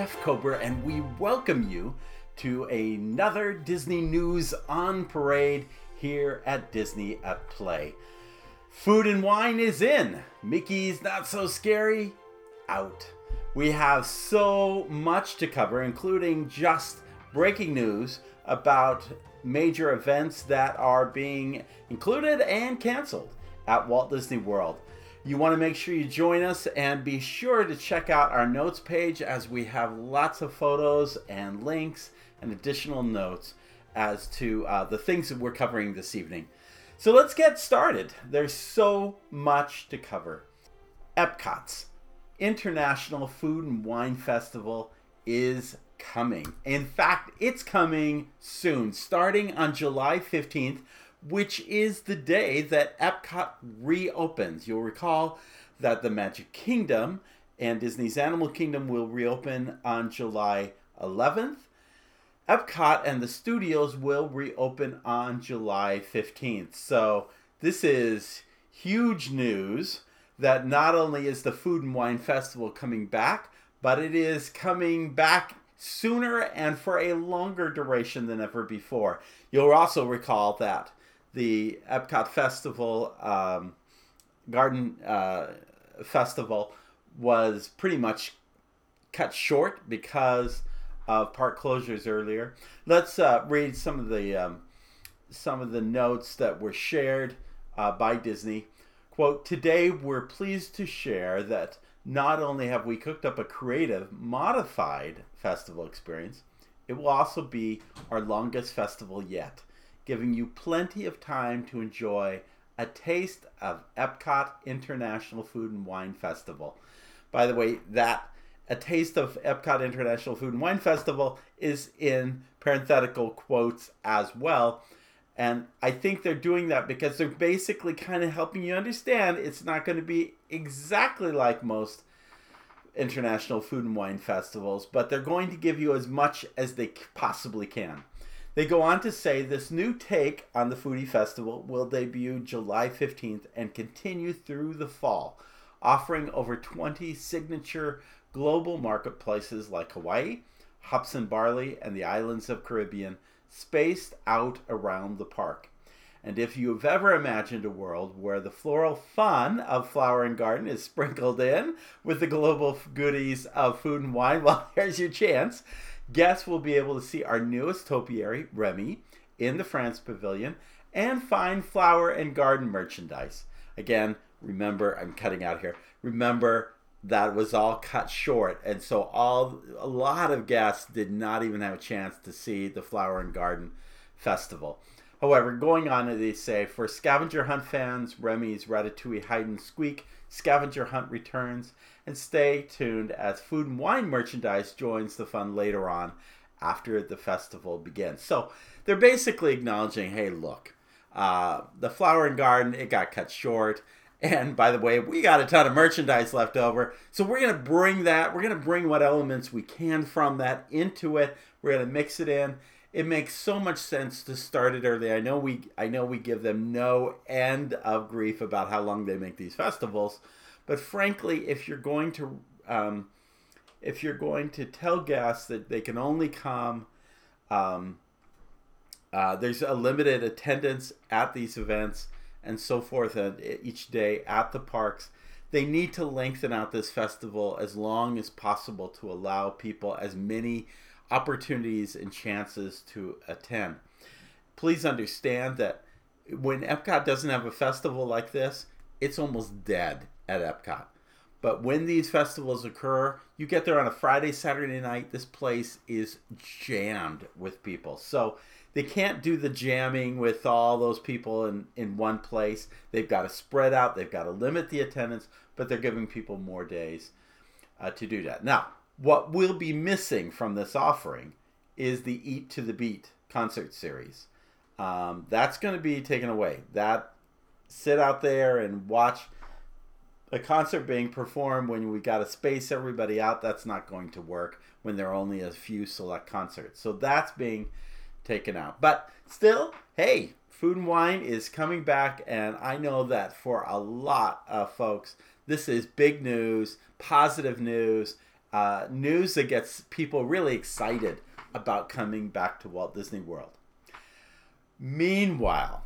Jeff Kober, and we welcome you to another Disney News on Parade here at Disney at Play. Food and wine is in. Mickey's Not So Scary out. We have so much to cover, including just breaking news about major events that are being included and canceled at Walt Disney World. You want to make sure you join us and be sure to check out our notes page as we have lots of photos and links and additional notes as to uh, the things that we're covering this evening. So let's get started. There's so much to cover. Epcot's International Food and Wine Festival is coming. In fact, it's coming soon, starting on July 15th which is the day that Epcot reopens. You'll recall that the Magic Kingdom and Disney's Animal Kingdom will reopen on July 11th. Epcot and the studios will reopen on July 15th. So, this is huge news that not only is the Food and Wine Festival coming back, but it is coming back sooner and for a longer duration than ever before. You'll also recall that the Epcot Festival um, Garden uh, Festival was pretty much cut short because of park closures earlier. Let's uh, read some of the um, some of the notes that were shared uh, by Disney. Quote: Today we're pleased to share that not only have we cooked up a creative, modified festival experience, it will also be our longest festival yet giving you plenty of time to enjoy a taste of Epcot International Food and Wine Festival. By the way, that a taste of Epcot International Food and Wine Festival is in parenthetical quotes as well. And I think they're doing that because they're basically kind of helping you understand it's not going to be exactly like most international food and wine festivals, but they're going to give you as much as they possibly can. They go on to say this new take on the Foodie Festival will debut July 15th and continue through the fall, offering over 20 signature global marketplaces like Hawaii, hops and barley, and the islands of Caribbean spaced out around the park. And if you've ever imagined a world where the floral fun of Flower and Garden is sprinkled in with the global goodies of food and wine, well, here's your chance. Guests will be able to see our newest topiary, Remy, in the France Pavilion and find flower and garden merchandise. Again, remember, I'm cutting out here. Remember, that was all cut short, and so all a lot of guests did not even have a chance to see the Flower and Garden Festival. However, going on, they say for scavenger hunt fans, Remy's Ratatouille Hide and Squeak scavenger hunt returns, and stay tuned as food and wine merchandise joins the fun later on after the festival begins. So they're basically acknowledging, hey, look, uh, the flower and garden it got cut short. And by the way, we got a ton of merchandise left over. So we're going to bring that, we're going to bring what elements we can from that into it. We're going to mix it in. It makes so much sense to start it early. I know we I know we give them no end of grief about how long they make these festivals, but frankly, if you're going to um, if you're going to tell guests that they can only come, um, uh, there's a limited attendance at these events and so forth and each day at the parks. They need to lengthen out this festival as long as possible to allow people as many opportunities and chances to attend. Please understand that when Epcot doesn't have a festival like this, it's almost dead at Epcot. But when these festivals occur, you get there on a Friday, Saturday night, this place is jammed with people. So they can't do the jamming with all those people in, in one place. They've got to spread out, they've got to limit the attendance, but they're giving people more days uh, to do that. Now, what will be missing from this offering is the Eat to the Beat concert series. Um, that's going to be taken away. That sit out there and watch a concert being performed when we got to space everybody out, that's not going to work when there are only a few select concerts. So that's being taken out. But still, hey, food and wine is coming back, and I know that for a lot of folks, this is big news, positive news, uh, news that gets people really excited about coming back to Walt Disney World. Meanwhile,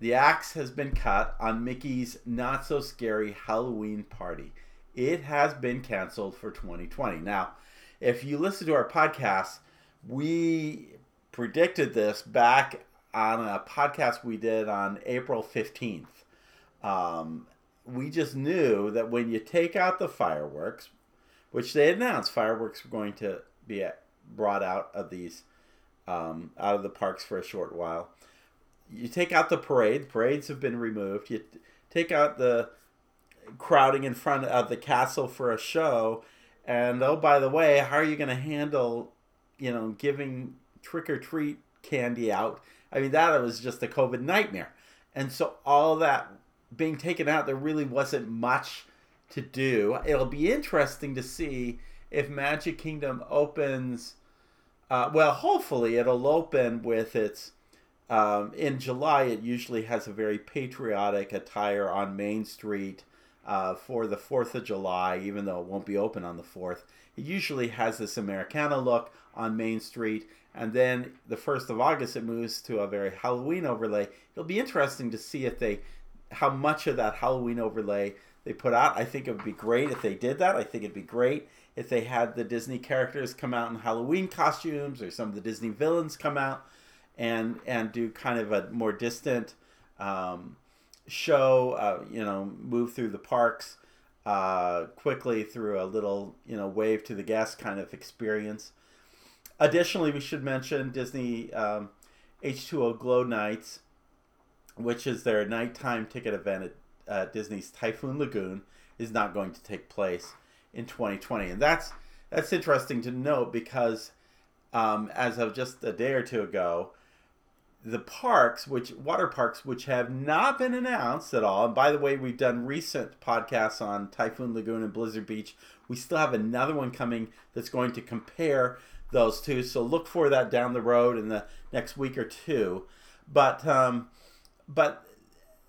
the axe has been cut on Mickey's not so scary Halloween party. It has been canceled for 2020. Now, if you listen to our podcast, we predicted this back on a podcast we did on April 15th. Um, we just knew that when you take out the fireworks, which they announced fireworks were going to be brought out of these um, out of the parks for a short while. You take out the parade. Parades have been removed. You take out the crowding in front of the castle for a show. And oh, by the way, how are you going to handle, you know, giving trick or treat candy out? I mean, that was just a COVID nightmare. And so all that being taken out, there really wasn't much to do. It'll be interesting to see if Magic Kingdom opens. Uh, well, hopefully it'll open with its. Um, in July, it usually has a very patriotic attire on Main Street uh, for the 4th of July, even though it won't be open on the 4th. It usually has this Americana look on Main Street, and then the 1st of August, it moves to a very Halloween overlay. It'll be interesting to see if they, how much of that Halloween overlay they put out. I think it would be great if they did that. I think it'd be great if they had the Disney characters come out in Halloween costumes or some of the Disney villains come out and and do kind of a more distant um, show. Uh, you know, move through the parks uh, quickly through a little you know wave to the guest kind of experience. Additionally, we should mention Disney um, H2O Glow Nights, which is their nighttime ticket event at uh, Disney's Typhoon Lagoon is not going to take place in 2020, and that's that's interesting to note because um, as of just a day or two ago, the parks, which water parks, which have not been announced at all. And by the way, we've done recent podcasts on Typhoon Lagoon and Blizzard Beach. We still have another one coming that's going to compare those two. So look for that down the road in the next week or two. But um, but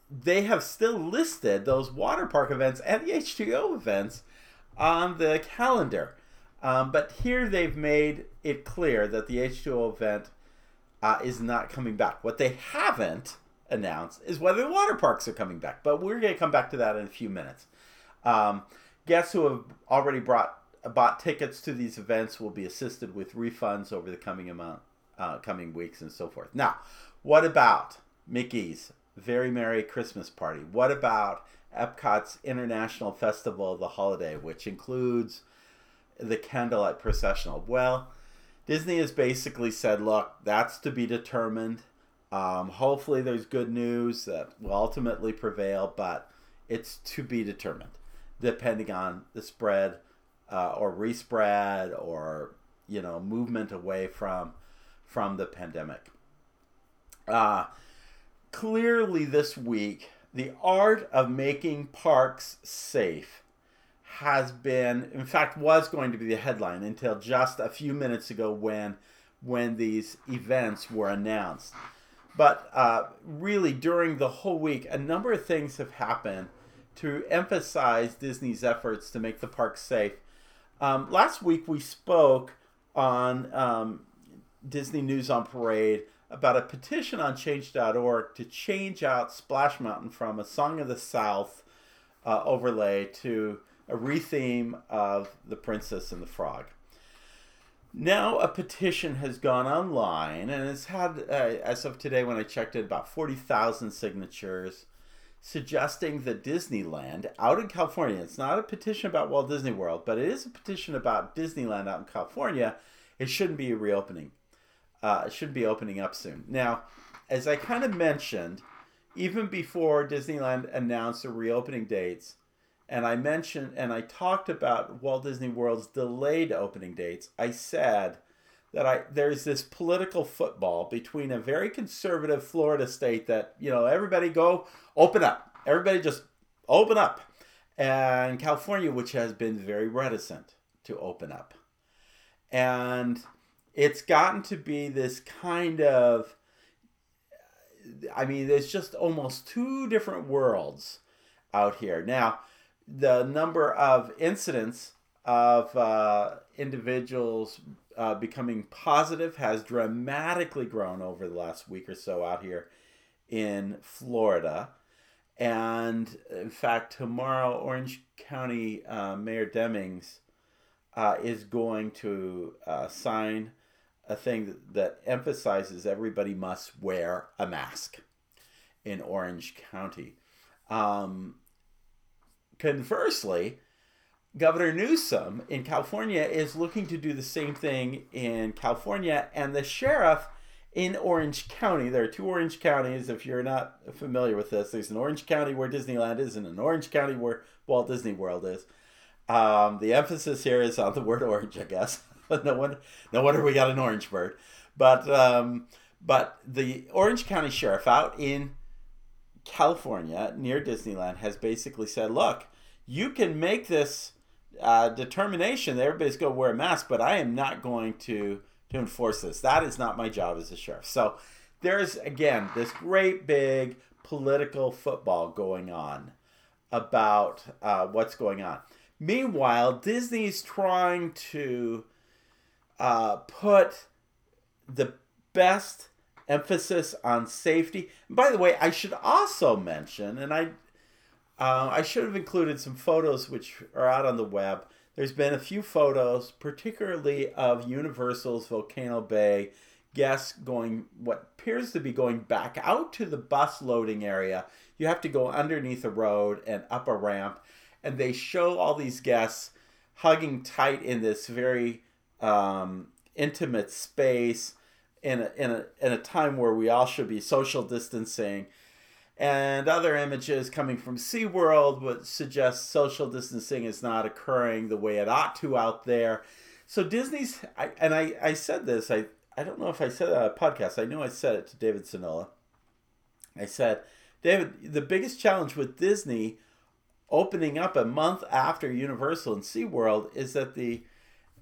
they have still listed those water park events and the H2O events on the calendar. Um, but here they've made it clear that the H2O event uh, is not coming back. What they haven't announced is whether the water parks are coming back. But we're going to come back to that in a few minutes. Um, guests who have already brought bought tickets to these events will be assisted with refunds over the coming amount, uh, coming weeks, and so forth. Now, what about Mickey's very Merry Christmas Party. What about Epcot's International Festival of the Holiday, which includes the Candlelight Processional? Well, Disney has basically said, look, that's to be determined. Um, hopefully, there's good news that will ultimately prevail, but it's to be determined, depending on the spread uh, or respread or you know movement away from from the pandemic. Uh, clearly this week, the art of making parks safe has been, in fact, was going to be the headline until just a few minutes ago when when these events were announced. But uh, really, during the whole week, a number of things have happened to emphasize Disney's efforts to make the parks safe. Um, last week, we spoke on um, Disney News on Parade about a petition on change.org to change out Splash Mountain from a Song of the South uh, overlay to a retheme of The Princess and the Frog. Now a petition has gone online and has had, uh, as of today when I checked it, about 40,000 signatures suggesting that Disneyland out in California, it's not a petition about Walt Disney World, but it is a petition about Disneyland out in California, it shouldn't be a reopening uh, should be opening up soon. Now, as I kind of mentioned, even before Disneyland announced the reopening dates, and I mentioned and I talked about Walt Disney World's delayed opening dates, I said that I there's this political football between a very conservative Florida state that, you know, everybody go open up. Everybody just open up. And California, which has been very reticent to open up. And it's gotten to be this kind of I mean, there's just almost two different worlds out here. Now, the number of incidents of uh, individuals uh, becoming positive has dramatically grown over the last week or so out here in Florida. And in fact, tomorrow, Orange County uh, Mayor Demings uh, is going to uh, sign a thing that, emphasizes everybody must wear a mask in Orange County. Um, conversely, Governor Newsom in California is looking to do the same thing in California, and the sheriff in Orange County. There are two Orange counties. If you're not familiar with this, there's an Orange County where Disneyland is, and an Orange County where Walt Disney World is. Um, the emphasis here is on the word orange, I guess. no wonder, no wonder we got an orange bird. But um, but the Orange County sheriff out in California near Disneyland has basically said, look, you can make this uh, determination that everybody's going to wear a mask, but I am not going to to enforce this. That is not my job as a sheriff. So there's again this great big political football going on about uh, what's going on. Meanwhile, Disney's trying to uh, put the best emphasis on safety. And by the way, I should also mention, and I uh, I should have included some photos which are out on the web. There's been a few photos, particularly of Universal's Volcano Bay guests going what appears to be going back out to the bus loading area. You have to go underneath a road and up a ramp, and they show all these guests hugging tight in this very um, intimate space in a, in a in a time where we all should be social distancing and other images coming from SeaWorld would suggest social distancing is not occurring the way it ought to out there. So Disney's, I, and I, I said this, I, I don't know if I said it on a podcast, I know I said it to David Sinola. I said, David, the biggest challenge with Disney opening up a month after Universal and SeaWorld is that the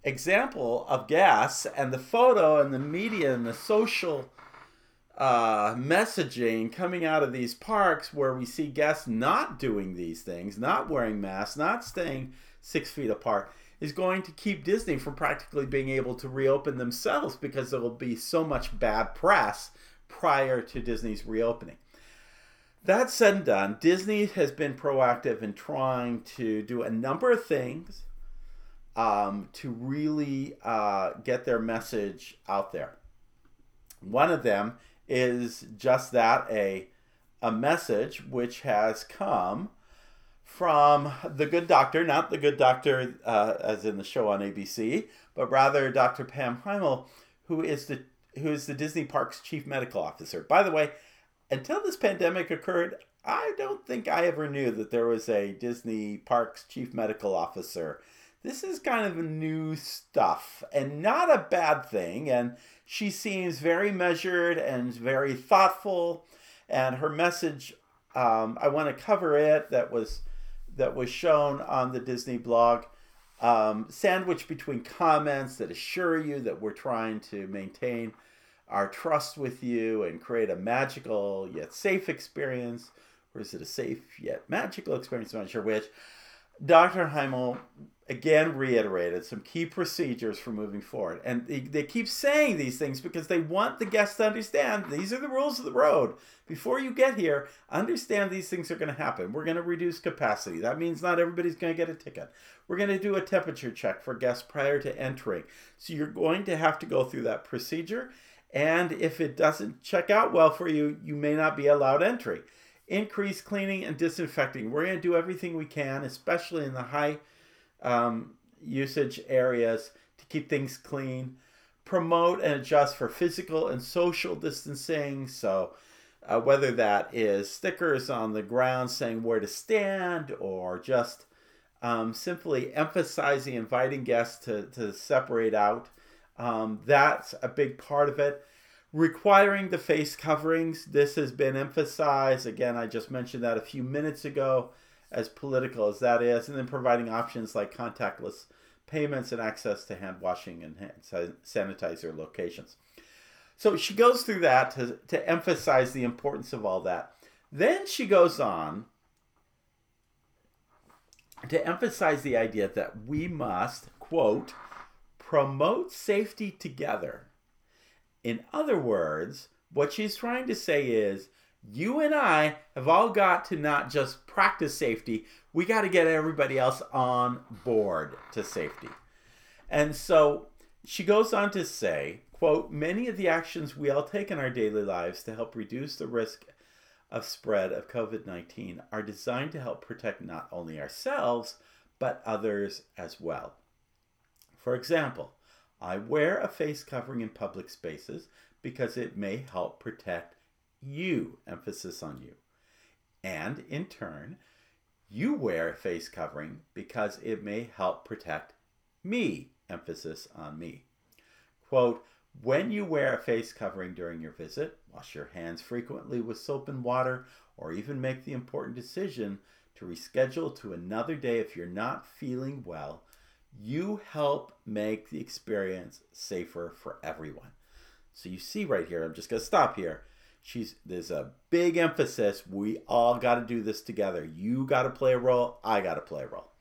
example of gas and the photo and the media and the social uh, messaging coming out of these parks where we see guests not doing these things, not wearing masks, not staying six feet apart, is going to keep Disney from practically being able to reopen themselves because there will be so much bad press prior to Disney's reopening. That said and done, Disney has been proactive in trying to do a number of things um, to really uh, get their message out there. One of them is just that a a message which has come from the good doctor, not the good doctor uh, as in the show on ABC, but rather Dr. Pam Hymel, who is the who is the Disney Parks chief medical officer. By the way, until this pandemic occurred, I don't think I ever knew that there was a Disney Parks chief medical officer. This is kind of new stuff and not a bad thing. And she seems very measured and very thoughtful, and her message. Um, I want to cover it. That was that was shown on the Disney blog. Um, sandwiched between comments that assure you that we're trying to maintain our trust with you and create a magical yet safe experience. Or is it a safe yet magical experience? I'm not sure which. Dr. Hymel again reiterated some key procedures for moving forward. And they, they keep saying these things because they want the guests to understand these are the rules of the road. Before you get here, understand these things are going to happen. We're going to reduce capacity. That means not everybody's going to get a ticket. We're going to do a temperature check for guests prior to entering. So you're going to have to go through that procedure. And if it doesn't check out well for you, you may not be allowed entry. Increase cleaning and disinfecting. We're going to do everything we can, especially in the high um, usage areas to keep things clean, promote and adjust for physical and social distancing. So, uh, whether that is stickers on the ground saying where to stand or just um, simply emphasizing inviting guests to, to separate out, um, that's a big part of it. Requiring the face coverings, this has been emphasized. Again, I just mentioned that a few minutes ago as political as that is, and then providing options like contactless payments and access to hand washing and hand sanitizer locations. So she goes through that to, to emphasize the importance of all that. Then she goes on to emphasize the idea that we must, quote, promote safety together. In other words, what she's trying to say is you and I have all got to not just practice safety, we got to get everybody else on board to safety. And so she goes on to say, quote, many of the actions we all take in our daily lives to help reduce the risk of spread of COVID-19 are designed to help protect not only ourselves, but others as well. For example, I wear a face covering in public spaces because it may help protect you, emphasis on you. And in turn, you wear a face covering because it may help protect me, emphasis on me. Quote, when you wear a face covering during your visit, wash your hands frequently with soap and water, or even make the important decision to reschedule to another day if you're not feeling well, you help make the experience safer for everyone. So you see right here, I'm just going to stop here. She's there's a big emphasis. We all got to do this together. You got to play a role, I got to play a role.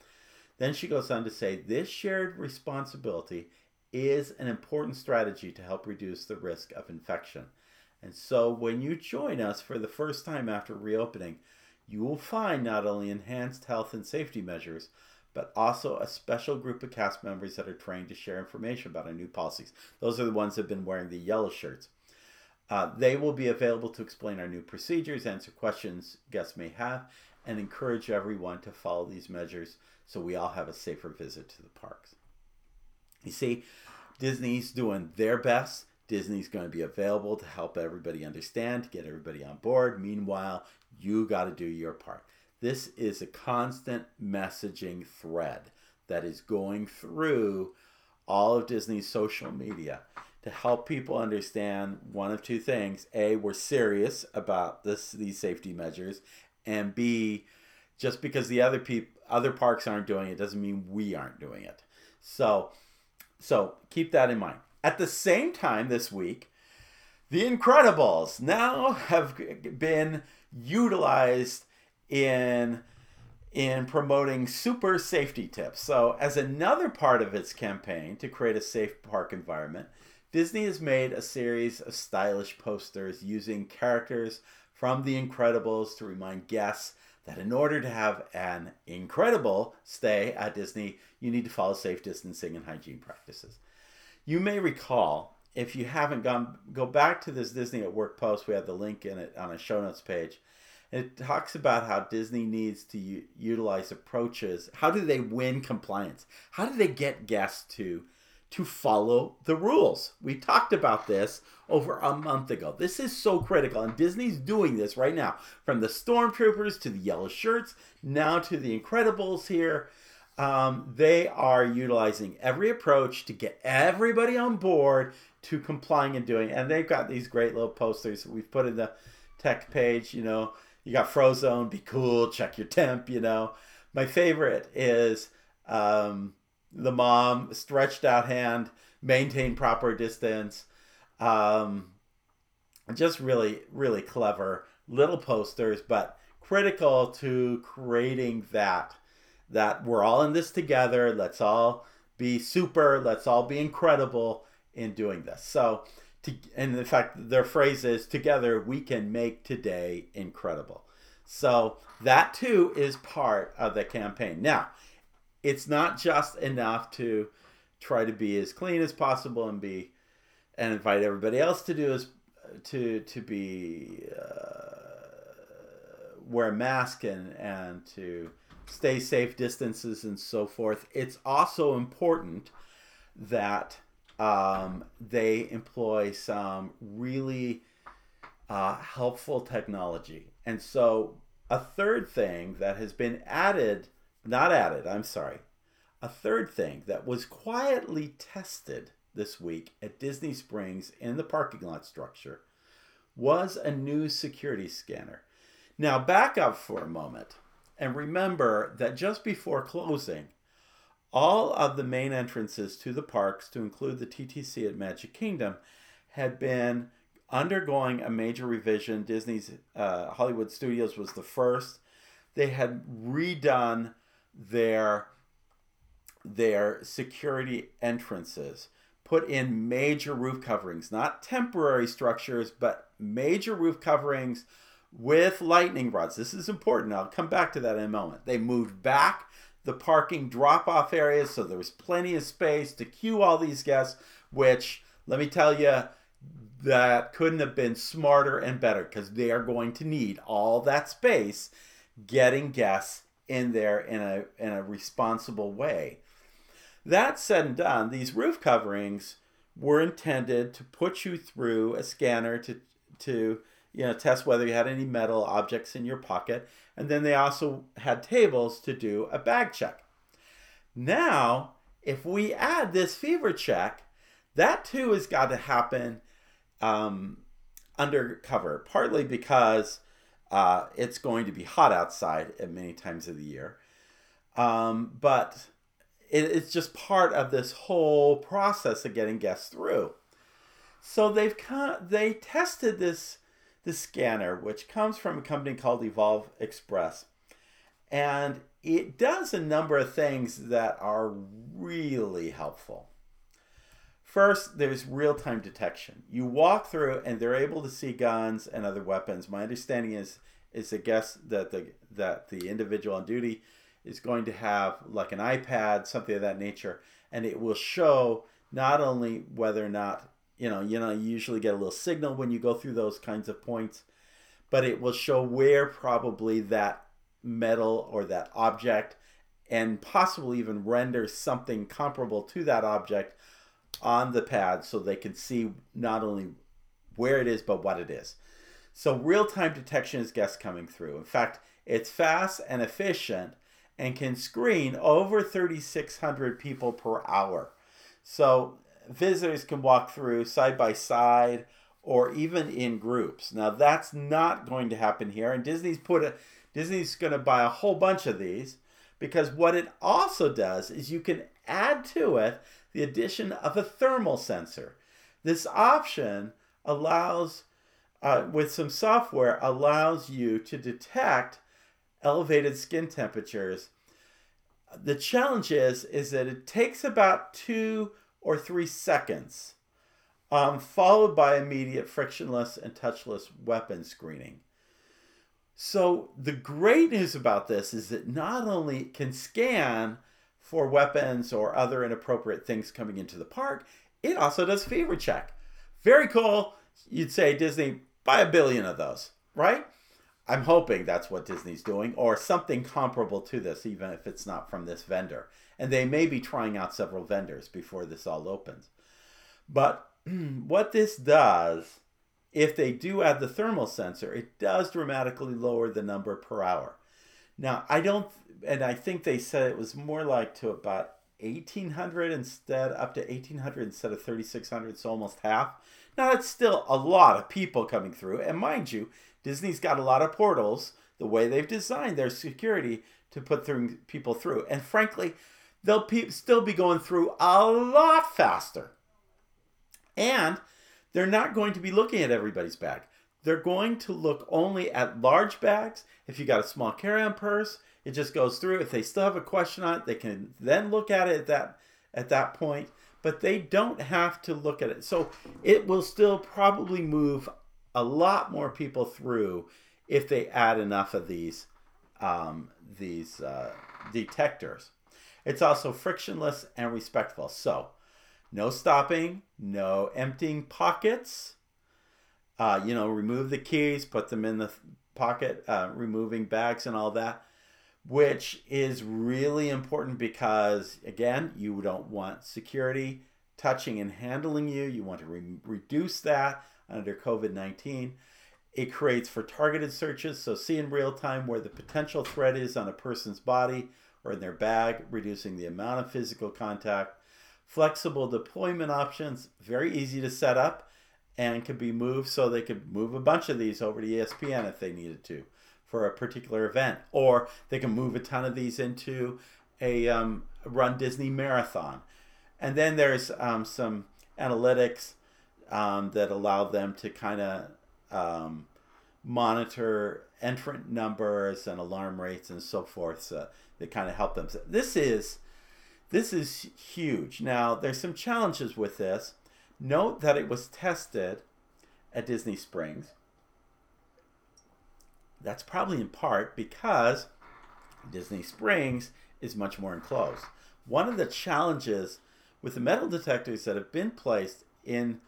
Then she goes on to say this shared responsibility is an important strategy to help reduce the risk of infection. And so when you join us for the first time after reopening, you will find not only enhanced health and safety measures, but also a special group of cast members that are trained to share information about our new policies. Those are the ones that have been wearing the yellow shirts. Uh, they will be available to explain our new procedures, answer questions guests may have, and encourage everyone to follow these measures so we all have a safer visit to the parks. You see, Disney's doing their best. Disney's going to be available to help everybody understand, get everybody on board. Meanwhile, you got to do your part. This is a constant messaging thread that is going through all of Disney's social media to help people understand one of two things. A, we're serious about this these safety measures, and B, just because the other people other parks aren't doing it doesn't mean we aren't doing it. So so keep that in mind. At the same time this week, The Incredibles now have been utilized in in promoting super safety tips. So, as another part of its campaign to create a safe park environment, Disney has made a series of stylish posters using characters from The Incredibles to remind guests that in order to have an incredible stay at Disney, you need to follow safe distancing and hygiene practices. You may recall, if you haven't gone, go back to this Disney at Work post. We have the link in it on a show notes page. It talks about how Disney needs to u- utilize approaches. How do they win compliance? How do they get guests to to follow the rules? We talked about this over a month ago. This is so critical, and Disney's doing this right now. From the stormtroopers to the yellow shirts, now to the Incredibles here. Um, they are utilizing every approach to get everybody on board to complying and doing. And they've got these great little posters that we've put in the tech page. You know, you got Frozone, be cool, check your temp. You know, my favorite is um, the mom, stretched out hand, maintain proper distance. Um, just really, really clever little posters, but critical to creating that that we're all in this together. Let's all be super. Let's all be incredible in doing this. So, to, and in fact, their phrase is together we can make today incredible. So that too is part of the campaign. Now, it's not just enough to try to be as clean as possible and be and invite everybody else to do as to to be uh, wear a mask and and to stay safe distances and so forth. It's also important that um, they employ some really uh, helpful technology. And so, a third thing that has been added, not added, I'm sorry, a third thing that was quietly tested this week at Disney Springs in the parking lot structure was a new security scanner. Now, back up for a moment. And remember that just before closing, all of the main entrances to the parks, to include the TTC at Magic Kingdom, had been undergoing a major revision. Disney's uh, Hollywood Studios was the first. They had redone their their security entrances. Put in major roof coverings, not temporary structures, but major roof coverings with lightning rods. This is important. I'll come back to that in a moment. They moved back the parking drop off areas so there was plenty of space to queue all these guests, which let me tell you, that couldn't have been smarter and better because they are going to need all that space getting guests in there in a in a responsible way. That said and done, these roof coverings were intended to put you through a scanner to to you know test whether you had any metal objects in your pocket and then they also had tables to do a bag check. Now, if we add this fever check, that too has got to happen um, undercover, partly because uh, it's going to be hot outside at many times of the year. Um, but it, it's just part of this whole process of getting guests through. So they've kind of, they tested this the scanner, which comes from a company called Evolv Express. And it does a number of things that are really helpful. First, there's real time detection. You walk through and they're able to see guns and other weapons. My understanding is is a guess that the that the individual on duty is going to have like an iPad, something of that nature, and it will show not only whether or not you know, you know, you usually get a little signal when you go through those kinds of points, but it will show where probably that metal or that object and possibly even render something comparable to that object on the pad so they can see not only where it is but what it is. So real-time detection is guests coming through. In fact, it's fast and efficient and can screen over 3600 people per hour. So visitors can walk through side by side or even in groups. Now that's not going to happen here, and Disney's put a Disney's going to buy a whole bunch of these because what it also does is you can add to it the addition of a thermal sensor. This option allows, uh, with some software, allows you to detect elevated skin temperatures. The challenge is, is that it takes about two or three seconds, um, followed by immediate frictionless and touchless weapon screening. So the great news about this is that not only can scan for weapons or other inappropriate things coming into the park, it also does fever check. Very cool. You'd say Disney buy a billion of those, right? I'm hoping that's what Disney's doing, or something comparable to this, even if it's not from this vendor. And they may be trying out several vendors before this all opens. But what this does, if they do add the thermal sensor, it does dramatically lower the number per hour. Now, I don't, and I think they said it was more like to about 1800 instead, up to 1800 instead of 3600, so almost half. Now, that's still a lot of people coming through. And mind you, Disney's got a lot of portals, the way they've designed their security to put through, people through. And frankly, they'll pe- still be going through a lot faster. And they're not going to be looking at everybody's bag. They're going to look only at large bags. If you got a small carry-on purse, it just goes through. If they still have a question on it, they can then look at it at that at that point. But they don't have to look at it. So it will still probably move a lot more people through if they add enough of these um, these uh, detectors. It's also frictionless and respectful. So, no stopping, no emptying pockets. Uh, you know, remove the keys, put them in the pocket, uh, removing bags and all that, which is really important because, again, you don't want security touching and handling you. You want to re- reduce that under COVID 19. It creates for targeted searches, so see in real time where the potential threat is on a person's body or in their bag, reducing the amount of physical contact. Flexible deployment options, very easy to set up and can be moved so they could move a bunch of these over to ESPN if they needed to for a particular event. Or they can move a ton of these into a um, Run Disney marathon. And then there's um, some analytics um, that allow them to kind of um, monitor entrant numbers and alarm rates and so forth. So they kind of help them. This is this is huge. Now there's some challenges with this. Note that it was tested at Disney Springs. That's probably in part because Disney Springs is much more enclosed. One of the challenges with the metal detectors that have been placed in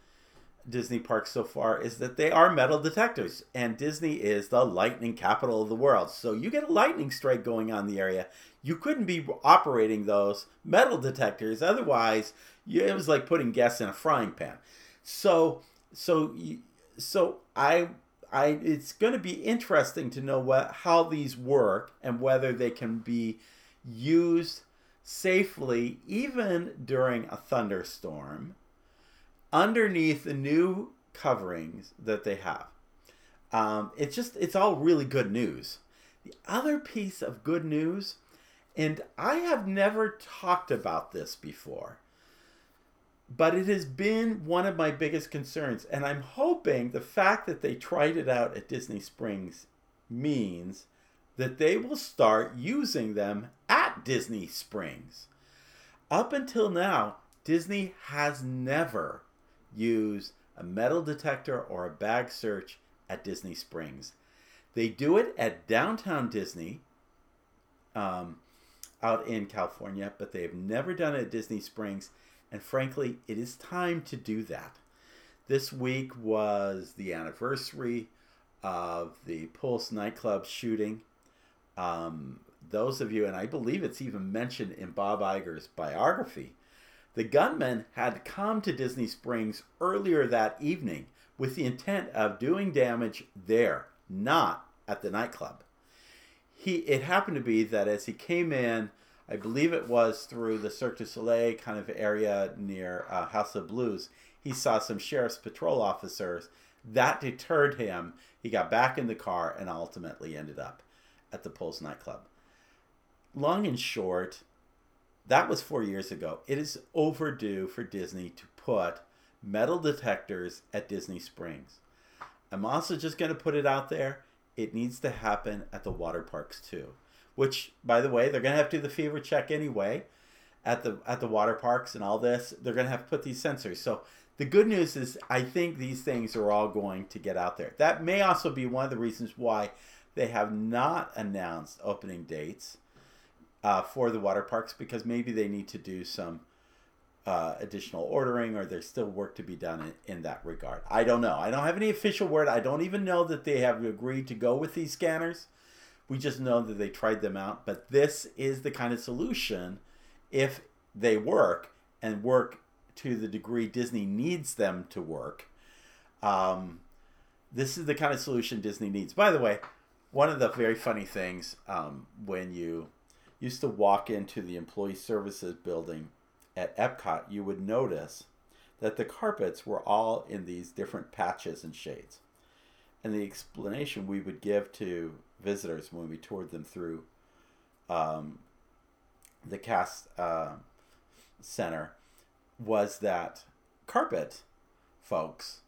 Disney parks so far is that they are metal detectors, and Disney is the lightning capital of the world. So you get a lightning strike going on in the area, you couldn't be operating those metal detectors. Otherwise, you, it was like putting gas in a frying pan. So, so, so I, I, it's going to be interesting to know what how these work and whether they can be used safely even during a thunderstorm underneath the new coverings that they have. Um, it's just, it's all really good news. The other piece of good news, and I have never talked about this before, but it has been one of my biggest concerns. And I'm hoping the fact that they tried it out at Disney Springs means that they will start using them at Disney Springs. Up until now, Disney has never use a metal detector or a bag search at Disney Springs. They do it at downtown Disney um, out in California, but they have never done it at Disney Springs. And frankly, it is time to do that. This week was the anniversary of the Pulse nightclub shooting. Um, those of you, and I believe it's even mentioned in Bob Iger's biography, the gunman had come to Disney Springs earlier that evening with the intent of doing damage there, not at the nightclub. He it happened to be that as he came in, I believe it was through the Cirque du Soleil kind of area near uh, House of Blues, he saw some sheriff's patrol officers. That deterred him. He got back in the car and ultimately ended up at the Pulse nightclub. Long and short, that was four years ago. It is overdue for Disney to put metal detectors at Disney Springs. I'm also just going to put it out there. It needs to happen at the water parks too. Which, by the way, they're going to have to do the fever check anyway at the at the water parks and all this. They're going to have to put these sensors. So the good news is, I think these things are all going to get out there. That may also be one of the reasons why they have not announced opening dates uh, for the water parks because maybe they need to do some uh, additional ordering or there's still work to be done in, in that regard. I don't know. I don't have any official word. I don't even know that they have agreed to go with these scanners. We just know that they tried them out. But this is the kind of solution, if they work and work to the degree Disney needs them to work. Um, this is the kind of solution Disney needs. By the way, one of the very funny things um, when you used to walk into the employee services building at Epcot, you would notice that the carpets were all in these different patches and shades. And the explanation we would give to visitors when we toured them through um, the cast uh, center was that carpet folks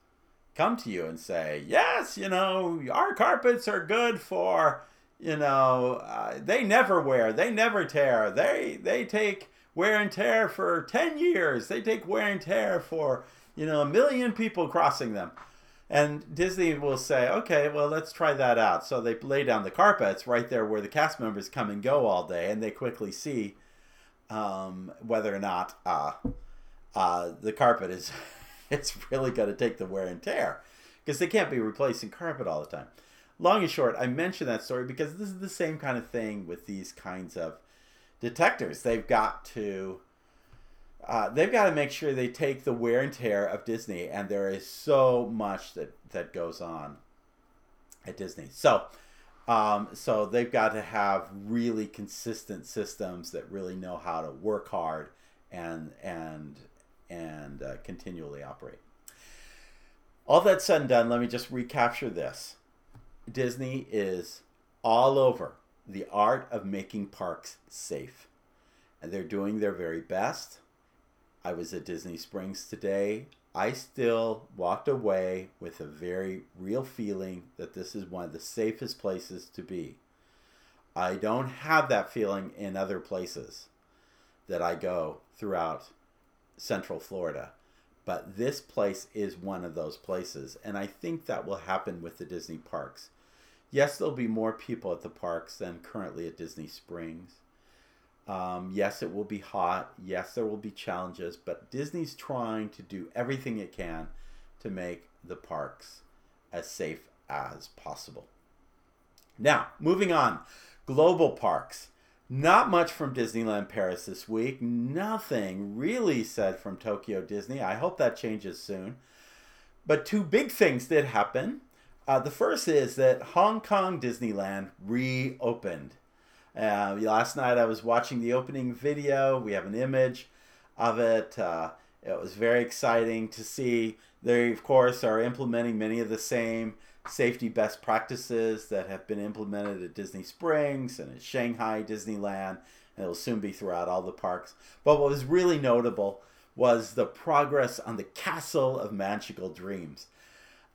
come to you and say, Yes, you know, our carpets are good for you know, uh, they never wear, they never tear. They they take wear and tear for 10 years. They take wear and tear for, you know, a million people crossing them. And Disney will say, okay, well, let's try that out. So they lay down the carpets right there where the cast members come and go all day, and they quickly see um, whether or not uh, uh, the carpet is it's really going to take the wear and tear because they can't be replacing carpet all the time long and short, I mention that story because this is the same kind of thing with these kinds of detectors. They've got to uh, they've got to make sure they take the wear and tear of Disney, and there is so much that that goes on at Disney. So. Um, so they've got to have really consistent systems that really know how to work hard and and and uh, continually operate. All that said and done, let me just recapture this. Disney is all over the art of making parks safe. And they're doing their very best. I was at Disney Springs today. I still walked away with a very real feeling that this is one of the safest places to be. I don't have that feeling in other places that I go throughout Central Florida. But this place is one of those places. And I think that will happen with the Disney parks. Yes, there'll be more people at the parks than currently at Disney Springs. Um, yes, it will be hot. Yes, there will be challenges, but Disney's trying to do everything it can to make the parks as safe as possible. Now, moving on, global parks. Not much from Disneyland Paris this week. Nothing really said from Tokyo Disney. I hope that changes soon. But two big things did happen. Uh, the first is that Hong Kong Disneyland reopened. Uh, last night I was watching the opening video. We have an image of it. Uh, it was very exciting to see. They, of course, are implementing many of the same safety best practices that have been implemented at Disney Springs and at Shanghai Disneyland, and it'll soon be throughout all the parks. But what was really notable was the progress on the Castle of Magical Dreams,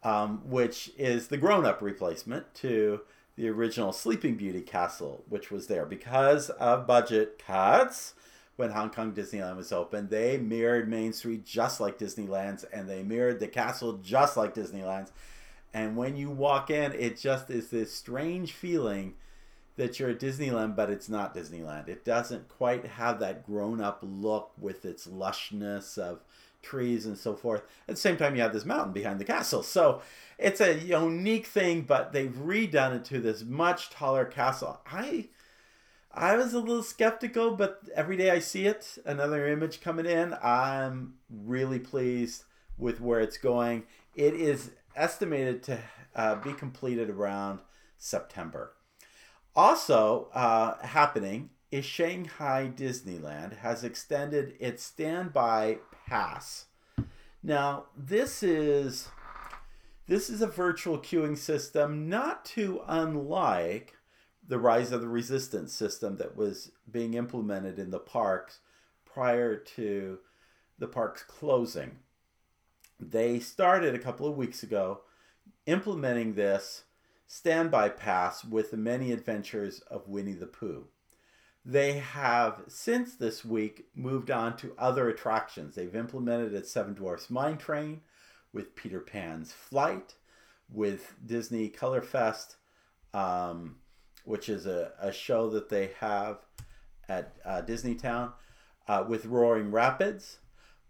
um, which is the grown up replacement to the original Sleeping Beauty castle, which was there. Because of budget cuts, when Hong Kong Disneyland was open, they mirrored Main Street just like Disneyland's, and they mirrored the castle just like Disneyland's. And when you walk in, it just is this strange feeling that you're at Disneyland, but it's not Disneyland. It doesn't quite have that grown up look with its lushness of trees and so forth. At the same time, you have this mountain behind the castle. So it's a unique thing, but they've redone it to this much taller castle. I I was a little skeptical, but every day I see it, another image coming in, I'm really pleased with where it's going. It is estimated to uh, be completed around September. Also uh, happening is Shanghai Disneyland has extended its standby pass. Now, this is this is a virtual queuing system not too unlike the Rise of the Resistance system that was being implemented in the parks prior to the parks closing. They started a couple of weeks ago implementing this standby pass with the many adventures of Winnie the Pooh. They have since this week moved on to other attractions. They've implemented at Seven Dwarfs Mine Train, with Peter Pan's Flight, with Disney Color Fest, um, which is a, a show that they have at uh, Disneytown, uh, with Roaring Rapids,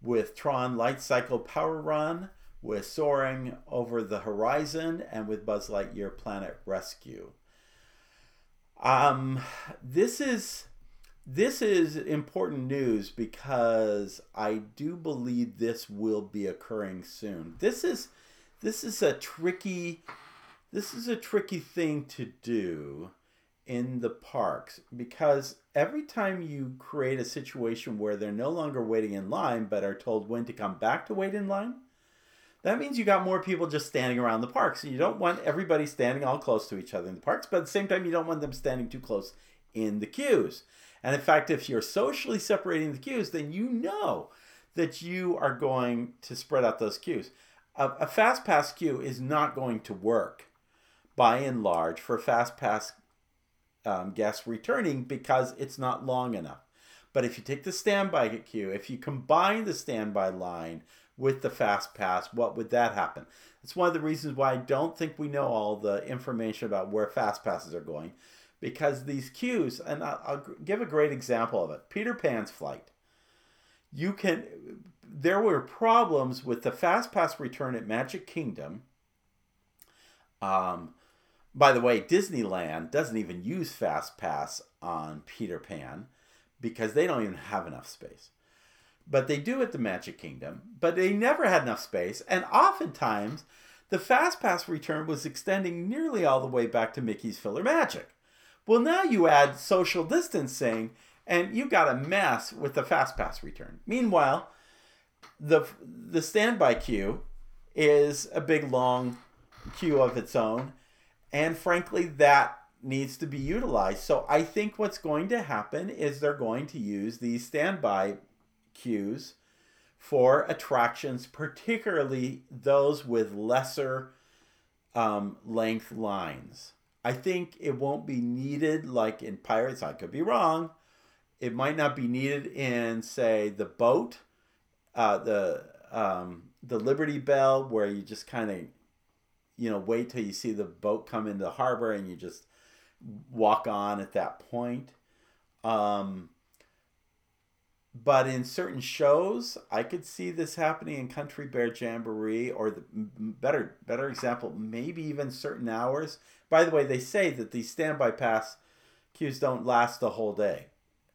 with Tron Light Cycle Power Run, with Soaring Over the Horizon, and with Buzz Lightyear Planet Rescue. Um, this is this is important news because I do believe this will be occurring soon. This is this is a tricky this is a tricky thing to do in the parks because every time you create a situation where they're no longer waiting in line but are told when to come back to wait in line, that means you got more people just standing around the parks. You don't want everybody standing all close to each other in the parks, but at the same time, you don't want them standing too close in the queues. And in fact, if you're socially separating the queues, then you know that you are going to spread out those queues. A, a fast pass queue is not going to work by and large for fast pass um, guests returning because it's not long enough. But if you take the standby queue, if you combine the standby line with the fast pass, what would that happen? It's one of the reasons why I don't think we know all the information about where fast passes are going because these queues, and I'll, I'll give a great example of it Peter Pan's flight. You can, there were problems with the fast pass return at Magic Kingdom. Um, by the way, Disneyland doesn't even use fast pass on Peter Pan because they don't even have enough space. But they do at the Magic Kingdom, but they never had enough space, and oftentimes the fast pass return was extending nearly all the way back to Mickey's PhilharMagic. Well, now you add social distancing and you got a mess with the fast pass return. Meanwhile, the the standby queue is a big long queue of its own, and frankly, that needs to be utilized. So I think what's going to happen is they're going to use these standby queues for attractions, particularly those with lesser um, length lines. I think it won't be needed like in Pirates. I could be wrong. It might not be needed in, say, the boat, uh, the um, the Liberty Bell, where you just kind of, you know, wait till you see the boat come into the harbor and you just walk on at that point. Um, but in certain shows, I could see this happening in Country Bear Jamboree, or the better better example, maybe even certain hours. By the way, they say that these standby pass queues don't last the whole day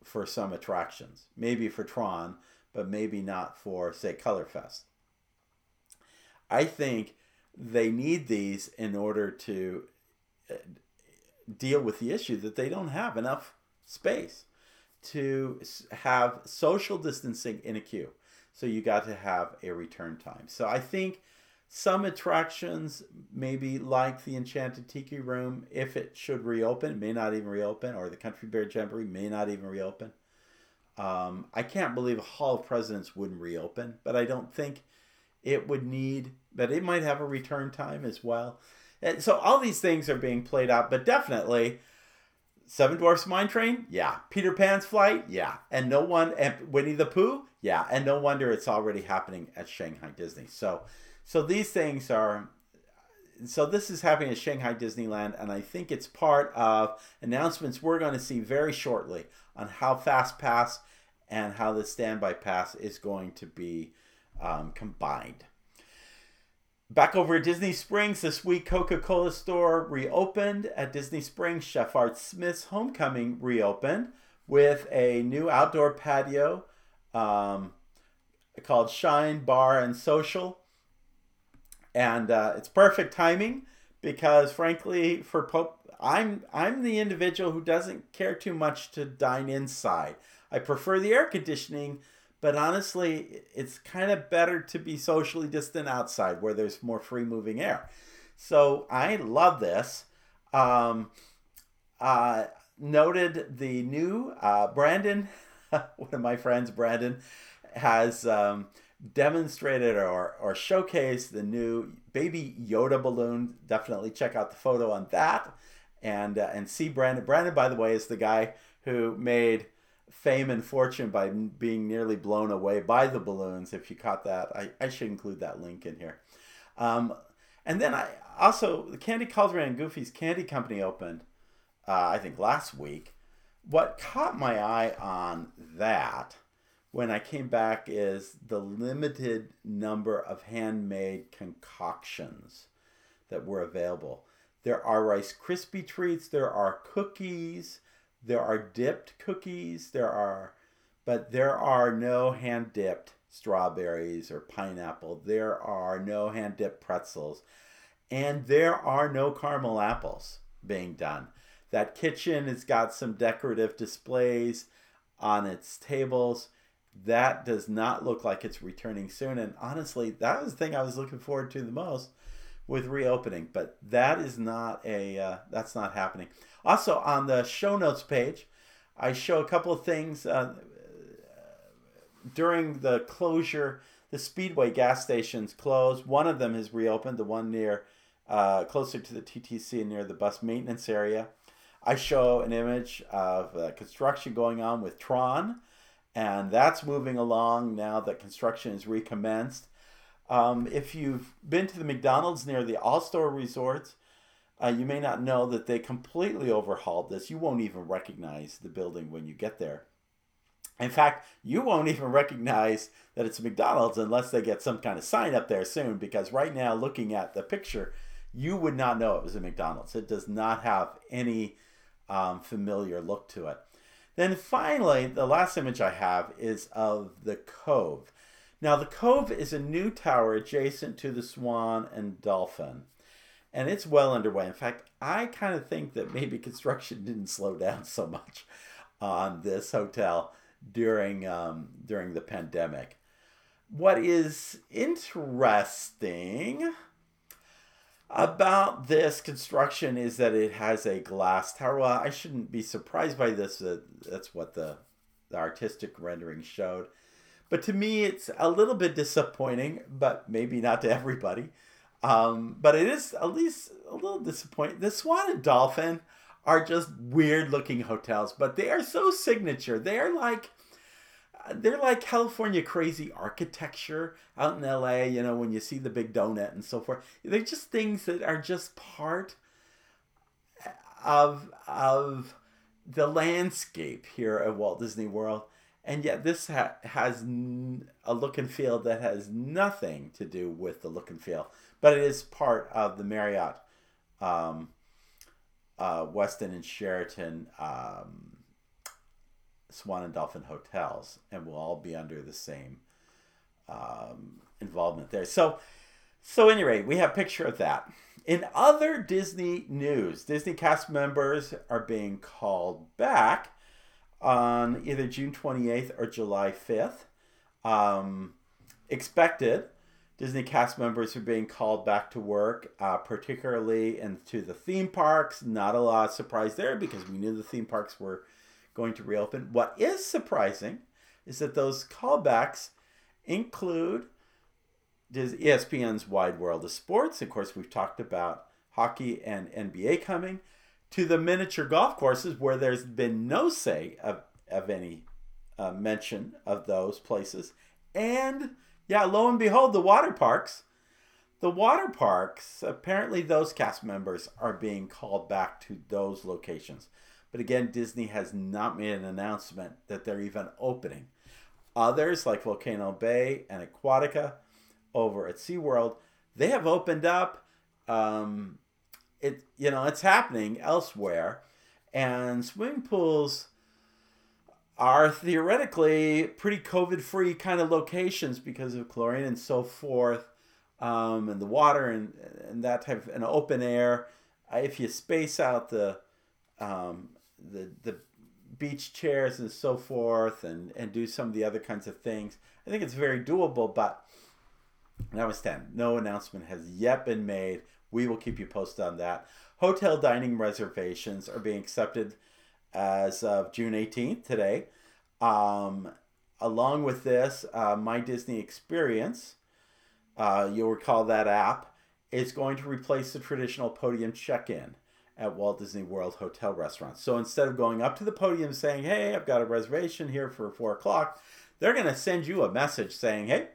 for some attractions. Maybe for Tron, but maybe not for say Colorfest. I think they need these in order to uh, deal with the issue that they don't have enough space to have social distancing in a queue. So you got to have a return time. So I think some attractions, maybe like the Enchanted Tiki Room, if it should reopen, may not even reopen, or the Country Bear Jamboree may not even reopen. Um, I can't believe Hall of Presidents wouldn't reopen, but I don't think it would need, but it might have a return time as well. And so all these things are being played out, but definitely Seven Dwarfs Mine Train? Yeah. Peter Pan's Flight? Yeah. And no one, and Winnie the Pooh? Yeah. And no wonder it's already happening at Shanghai Disney. So, so these things are, so this is happening at Shanghai Disneyland, and I think it's part of announcements we're going to see very shortly on how Fast Pass and how the Standby Pass is going to be um, combined. Back over at Disney Springs this week, Coca Cola store reopened at Disney Springs. Chef Art Smith's Homecoming reopened with a new outdoor patio um, called Shine Bar and Social. And uh, it's perfect timing because, frankly, for Pope, I'm I'm the individual who doesn't care too much to dine inside. I prefer the air conditioning but honestly, it's kind of better to be socially distant outside where there's more free moving air. So I love this. Um, uh, noted the new uh, Brandon, one of my friends, Brandon, has um, demonstrated or, or showcased the new baby Yoda balloon. Definitely check out the photo on that and uh, and see Brandon. Brandon, by the way, is the guy who made fame and fortune by being nearly blown away by the balloons. If you caught that, I, I should include that link in here. Um, and then I also the Candy Cauldron and Goofy's Candy Company opened, uh, I think last week. What caught my eye on that when I came back is the limited number of handmade concoctions that were available. There are Rice Krispie treats, there are cookies, there are dipped cookies, there are, but there are no hand dipped strawberries or pineapple. There are no hand dipped pretzels. And there are no caramel apples being done. That kitchen has got some decorative displays on its tables. That does not look like it's returning soon. And honestly, that was the thing I was looking forward to the most with reopening. But that is not a uh, that's not happening. Also, on the show notes page, I show a couple of things. Uh, during the closure, the Speedway gas stations closed. One of them has reopened, the one near uh, closer to the TTC and near the bus maintenance area. I show an image of uh, construction going on with Tron, and that's moving along now that construction is recommenced. Um, if you've been to the McDonald's near the All-Star resorts, uh, you may not know that they completely overhauled this. You won't even recognize the building when you get there. In fact, you won't even recognize that it's McDonald's unless they get some kind of sign up there soon. Because right now, looking at the picture, you would not know it was a McDonald's. It does not have any um, familiar look to it. Then finally, the last image I have is of the Cove. Now, the Cove is a new tower adjacent to the Swan and Dolphin and it's well underway. In fact, I kind of think that maybe construction didn't slow down so much on this hotel during um, during the pandemic. What is interesting about this construction is that it has a glass tower. Well, I shouldn't be surprised by this. That's what the, the artistic rendering showed. But to me, it's a little bit disappointing, but maybe not to everybody. Um, but it is at least a little disappointing. The Swan and Dolphin are just weird looking hotels, but they are so signature. They are like they're like California crazy architecture out in LA, you know, when you see the big donut and so forth. They're just things that are just part of of the landscape here at Walt Disney World. And yet this ha- has n- a look and feel that has nothing to do with the look and feel, but it is part of the Marriott um, uh, Westin and Sheraton um, Swan and Dolphin hotels, and will all be under the same um, involvement there. So, so anyway, we have a picture of that. In other Disney news, Disney cast members are being called back on either June 28th or July 5th. Um, expected Disney cast members are being called back to work, uh, particularly into the theme parks. Not a lot of surprise there because we knew the theme parks were going to reopen. What is surprising is that those callbacks include ESPN's Wide World of Sports. Of course, we've talked about hockey and NBA coming to the miniature golf courses where there's been no say of, of any uh, mention of those places. And yeah, lo and behold, the water parks. The water parks, apparently, those cast members are being called back to those locations. But again, Disney has not made an announcement that they're even opening. Others, like Volcano Bay and Aquatica over at SeaWorld, they have opened up. Um, it you know it's happening elsewhere, and swimming pools are theoretically pretty COVID free kind of locations because of chlorine and so forth, um, and the water and, and that type of an open air. If you space out the um, the the beach chairs and so forth, and and do some of the other kinds of things, I think it's very doable. But that was ten. No announcement has yet been made. We will keep you posted on that. Hotel dining reservations are being accepted as of June 18th today. Um, along with this, uh, My Disney Experience, uh, you'll recall that app, is going to replace the traditional podium check in at Walt Disney World hotel restaurants. So instead of going up to the podium saying, hey, I've got a reservation here for four o'clock, they're going to send you a message saying, hey,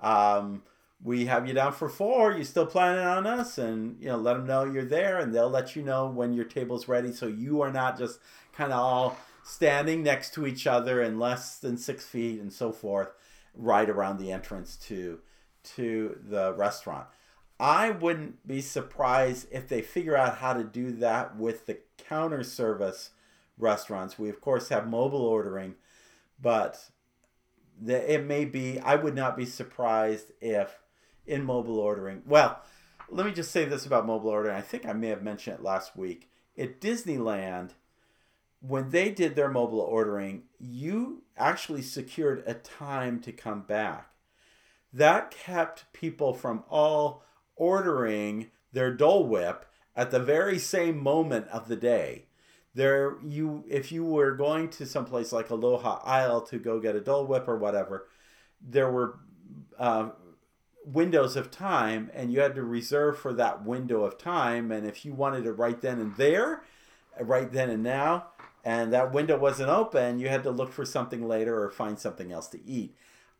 um, we have you down for four. You still planning on us? And you know, let them know you're there, and they'll let you know when your table's ready. So you are not just kind of all standing next to each other in less than six feet and so forth, right around the entrance to to the restaurant. I wouldn't be surprised if they figure out how to do that with the counter service restaurants. We of course have mobile ordering, but it may be. I would not be surprised if in mobile ordering. Well, let me just say this about mobile ordering. I think I may have mentioned it last week. At Disneyland, when they did their mobile ordering, you actually secured a time to come back. That kept people from all ordering their Dole Whip at the very same moment of the day. There, you if you were going to someplace like Aloha Isle to go get a Dole Whip or whatever, there were uh, windows of time and you had to reserve for that window of time and if you wanted it right then and there right then and now and that window wasn't open you had to look for something later or find something else to eat.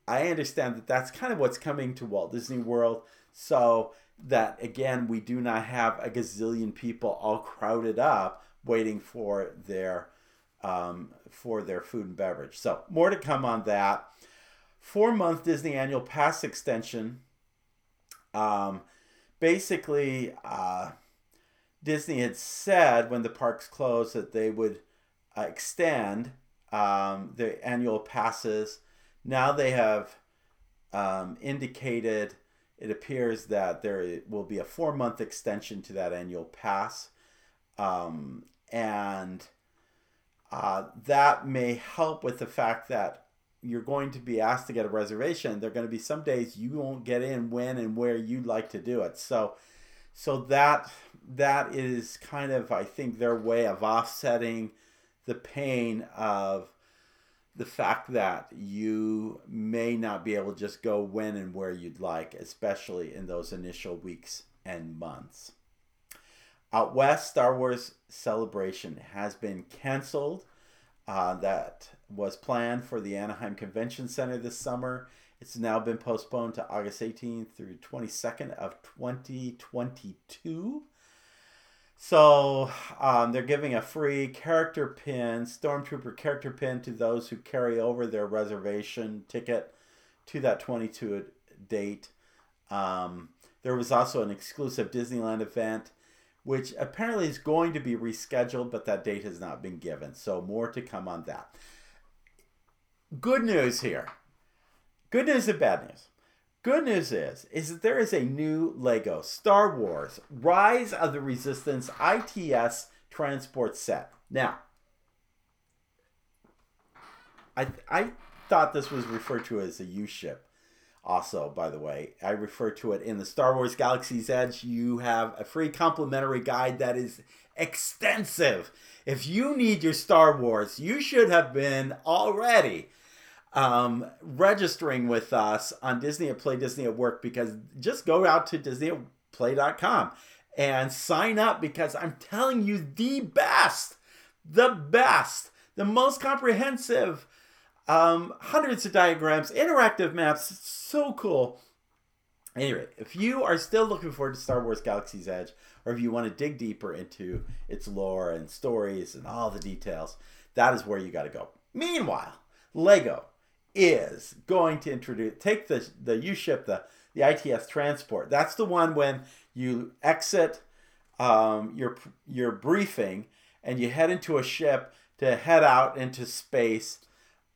I understand that that's kind of what's coming to walt disney world so that again we do not have a gazillion people all crowded up waiting for their um, for their food and beverage. So more to come on that. Four month disney annual pass extension um, basically, uh, Disney had said when the parks closed that they would uh, extend um, the annual passes. Now they have um, indicated it appears that there will be a four month extension to that annual pass. Um, and uh, that may help with the fact that you're going to be asked to get a reservation. There are going to be some days you won't get in when and where you'd like to do it. So, so that that is kind of I think their way of offsetting the pain of the fact that you may not be able to just go when and where you'd like, especially in those initial weeks and months. Out West, Star Wars Celebration has been canceled. Uh, that was planned for the Anaheim Convention Center this summer. It's now been postponed to August 18th through 22nd of 2022. So um, they're giving a free character pin, Stormtrooper character pin, to those who carry over their reservation ticket to that 22 date. Um, there was also an exclusive Disneyland event, which apparently is going to be rescheduled, but that date has not been given. So more to come on that. Good news here. Good news and bad news. Good news is, is that there is a new Lego Star Wars Rise of the Resistance ITS transport set. Now, I I thought this was referred to as a U ship. Also, by the way, I refer to it in the Star Wars Galaxy's Edge. You have a free complimentary guide that is extensive. If you need your Star Wars, you should have been already um, registering with us on Disney at Play Disney at Work because just go out to DisneyPlay.com and sign up because I'm telling you the best, the best, the most comprehensive, um, hundreds of diagrams, interactive maps, so cool. Anyway, if you are still looking forward to Star Wars Galaxy's Edge, or if you want to dig deeper into its lore and stories and all the details, that is where you got to go. Meanwhile, Lego is going to introduce take the the U ship the the ITS transport. That's the one when you exit um, your your briefing and you head into a ship to head out into space,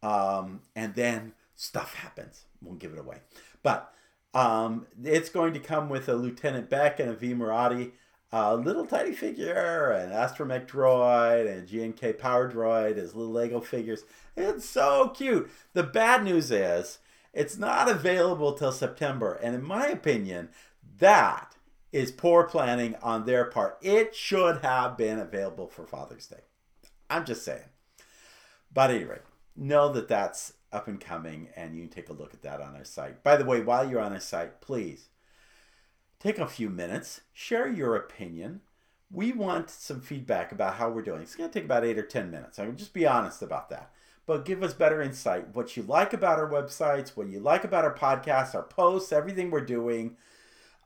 um, and then stuff happens. Won't give it away, but um, it's going to come with a Lieutenant Bek and a Vi Moradi a little tiny figure, an astromech droid, and GNK power droid as little Lego figures. It's so cute. The bad news is it's not available till September, and in my opinion, that is poor planning on their part. It should have been available for Father's Day. I'm just saying. But anyway, know that that's up and coming, and you can take a look at that on our site. By the way, while you're on our site, please take a few minutes, share your opinion. We want some feedback about how we're doing. It's going to take about eight or 10 minutes. I mean, just be honest about that. But give us better insight. What you like about our websites, what you like about our podcasts, our posts, everything we're doing.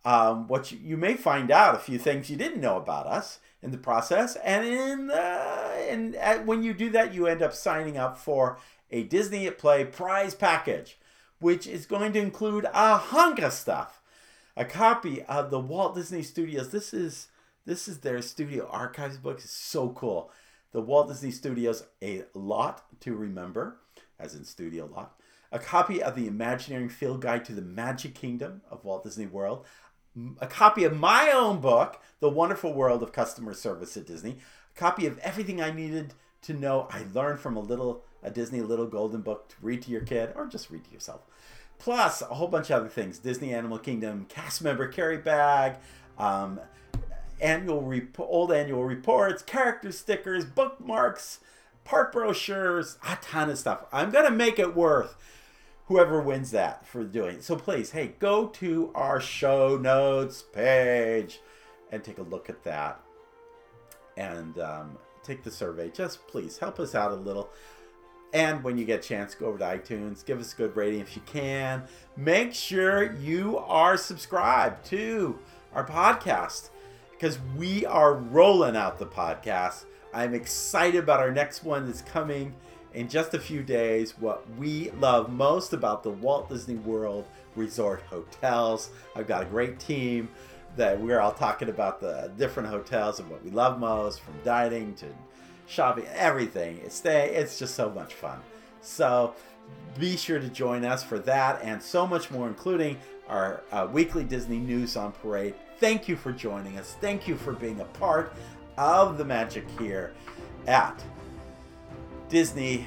Um, what you, you may find out a few things you didn't know about us in the process, and in uh, and at, when you do that, you end up signing up for a Disney at Play prize package, which is going to include a hunk of stuff a copy of the Walt Disney Studios. This is this is their studio archives book. It's so cool. The Walt Disney Studios, a lot to remember, as in studio lot. A copy of the Imagineering Field Guide to the Magic Kingdom of Walt Disney World. A copy of my own book, The Wonderful World of Customer Service at Disney. A copy of everything I needed to know. I learned from a little a Disney Little Golden Book to read to your kid, or just read to yourself plus a whole bunch of other things Disney Animal Kingdom cast member carry bag, um, annual rep- old annual reports, character stickers, bookmarks, park brochures, a ton of stuff. I'm to make it worth whoever wins that for doing it. So please, hey, go to our show notes page and take a look at that and um, take the survey. Just please help us out a little. And when you get a chance, go over to iTunes, give us a good rating if you can. Make sure you are subscribed to our podcast because we are rolling out the podcast. I'm excited about our next one that's coming in just a few days. What we love most about the Walt Disney World Resort hotels. I've got a great team that we're all talking about the different hotels and what we love most, from dining to shopping, everything. It's it's just so much fun. So be sure to join us for that and so much more, including our uh, weekly Disney News on Parade. Thank you for joining us. Thank you for being a part of the magic here at Disney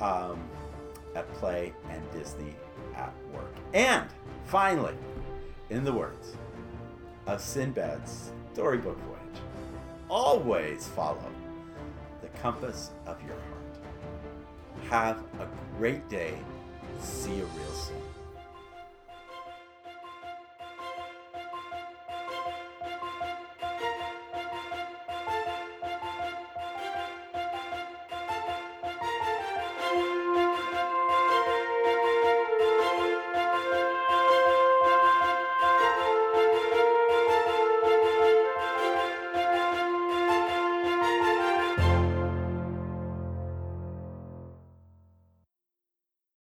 um, at Play and Disney at Work. And finally, in the words of Sinbad's storybook voyage, always follow the compass of your heart. Have a great day. See you real